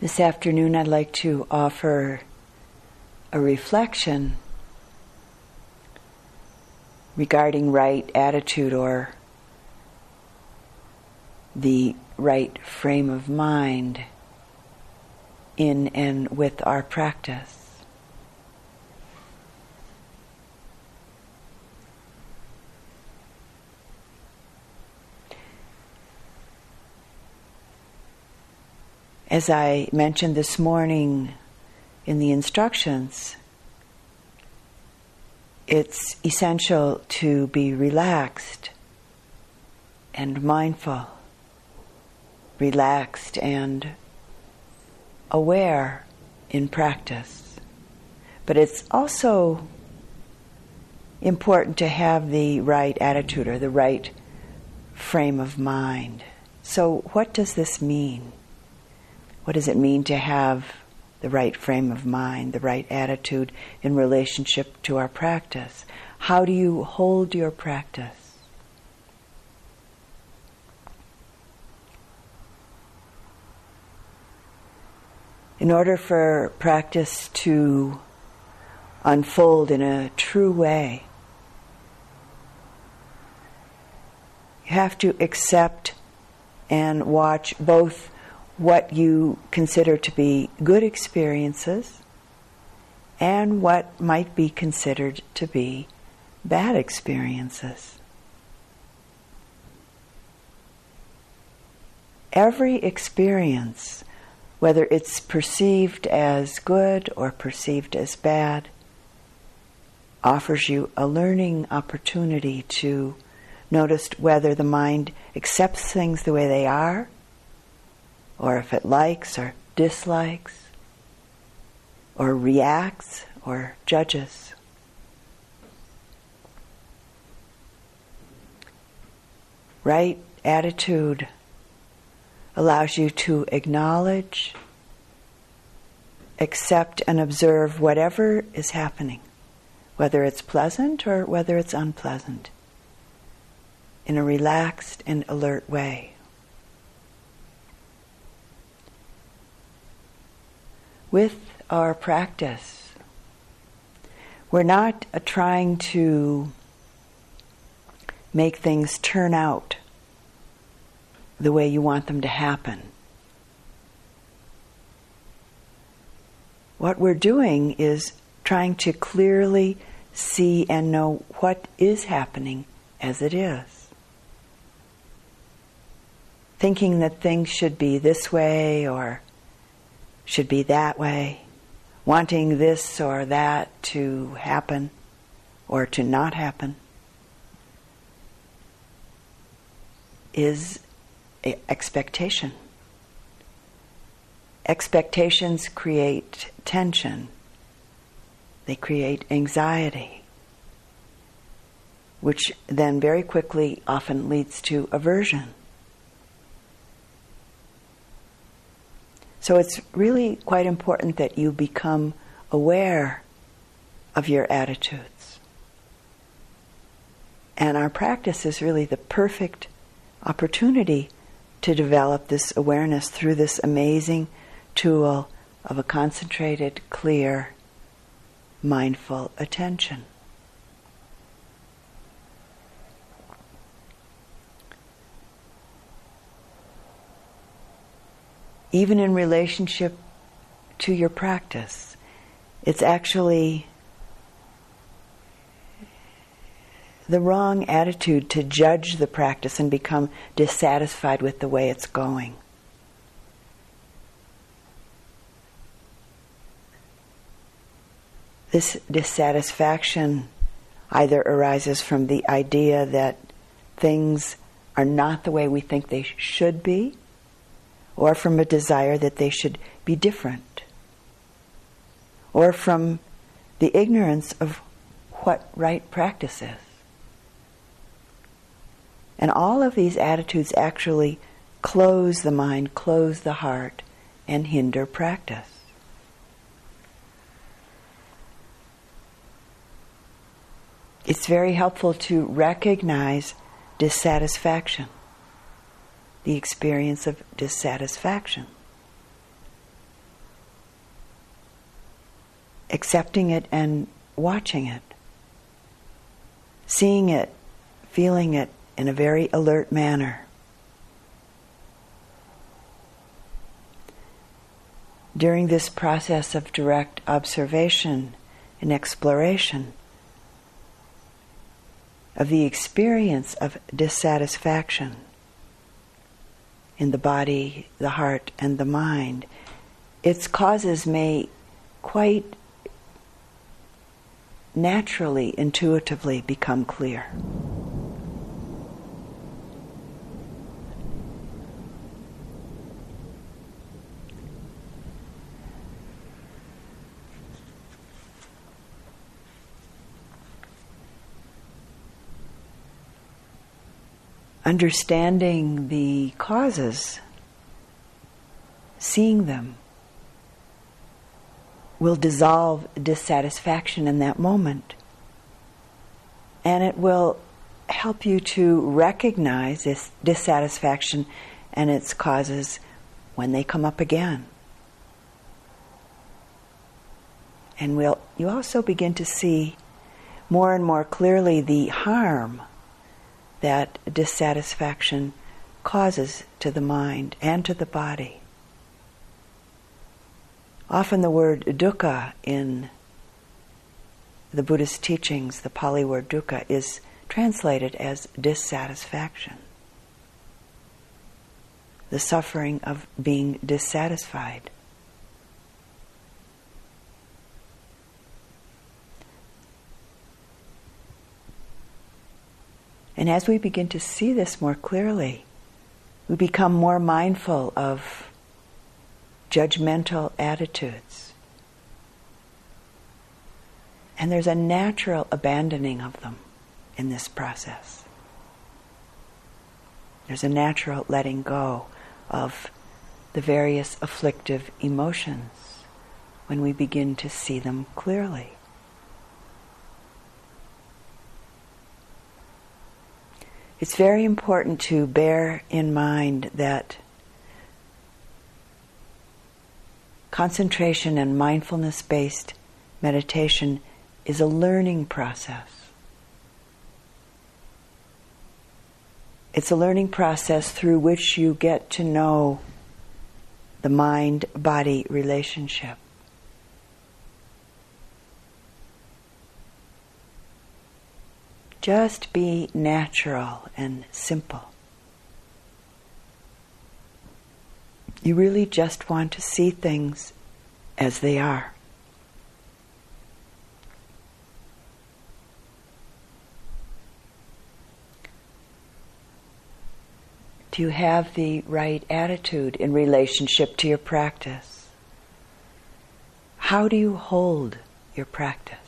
This afternoon, I'd like to offer a reflection regarding right attitude or the right frame of mind in and with our practice. As I mentioned this morning in the instructions, it's essential to be relaxed and mindful, relaxed and aware in practice. But it's also important to have the right attitude or the right frame of mind. So, what does this mean? What does it mean to have the right frame of mind, the right attitude in relationship to our practice? How do you hold your practice? In order for practice to unfold in a true way, you have to accept and watch both what you consider to be good experiences and what might be considered to be bad experiences. Every experience, whether it's perceived as good or perceived as bad, offers you a learning opportunity to notice whether the mind accepts things the way they are or if it likes or dislikes, or reacts or judges. Right attitude allows you to acknowledge, accept, and observe whatever is happening, whether it's pleasant or whether it's unpleasant, in a relaxed and alert way. With our practice. We're not uh, trying to make things turn out the way you want them to happen. What we're doing is trying to clearly see and know what is happening as it is. Thinking that things should be this way or should be that way, wanting this or that to happen or to not happen, is expectation. Expectations create tension, they create anxiety, which then very quickly often leads to aversion. So it's really quite important that you become aware of your attitudes. And our practice is really the perfect opportunity to develop this awareness through this amazing tool of a concentrated, clear, mindful attention. Even in relationship to your practice. It's actually the wrong attitude to judge the practice and become dissatisfied with the way it's going. This dissatisfaction either arises from the idea that things are not the way we think they should be, or from a desire that they should be different, or from the ignorance of what right practice is. And all of these attitudes actually close the mind, close the heart, and hinder practice. It's very helpful to recognize dissatisfaction the experience of dissatisfaction. accepting it and watching it, seeing it, feeling it in a very alert manner. During this process of direct observation and exploration of the experience of dissatisfaction in the body, the heart, and the mind, its causes may quite naturally, intuitively become clear. Understanding the causes, seeing them, will dissolve dissatisfaction in that moment. And it will help you to recognize this dissatisfaction and its causes when they come up again. And we'll, you also begin to see more and more clearly the harm that dissatisfaction causes to the mind and to the body. Often the word dukkha in the Buddhist teachings, the Pali word dukkha, is translated as dissatisfaction. The suffering of being dissatisfied. And as we begin to see this more clearly, we become more mindful of judgmental attitudes. And there's a natural abandoning of them in this process. There's a natural letting go of the various afflictive emotions when we begin to see them clearly. It's very important to bear in mind that concentration and mindfulness based meditation is a learning process. It's a learning process through which you get to know the mind body relationship. Just be natural and simple. You really just want to see things as they are. Do you have the right attitude in relationship to your practice? How do you hold your practice?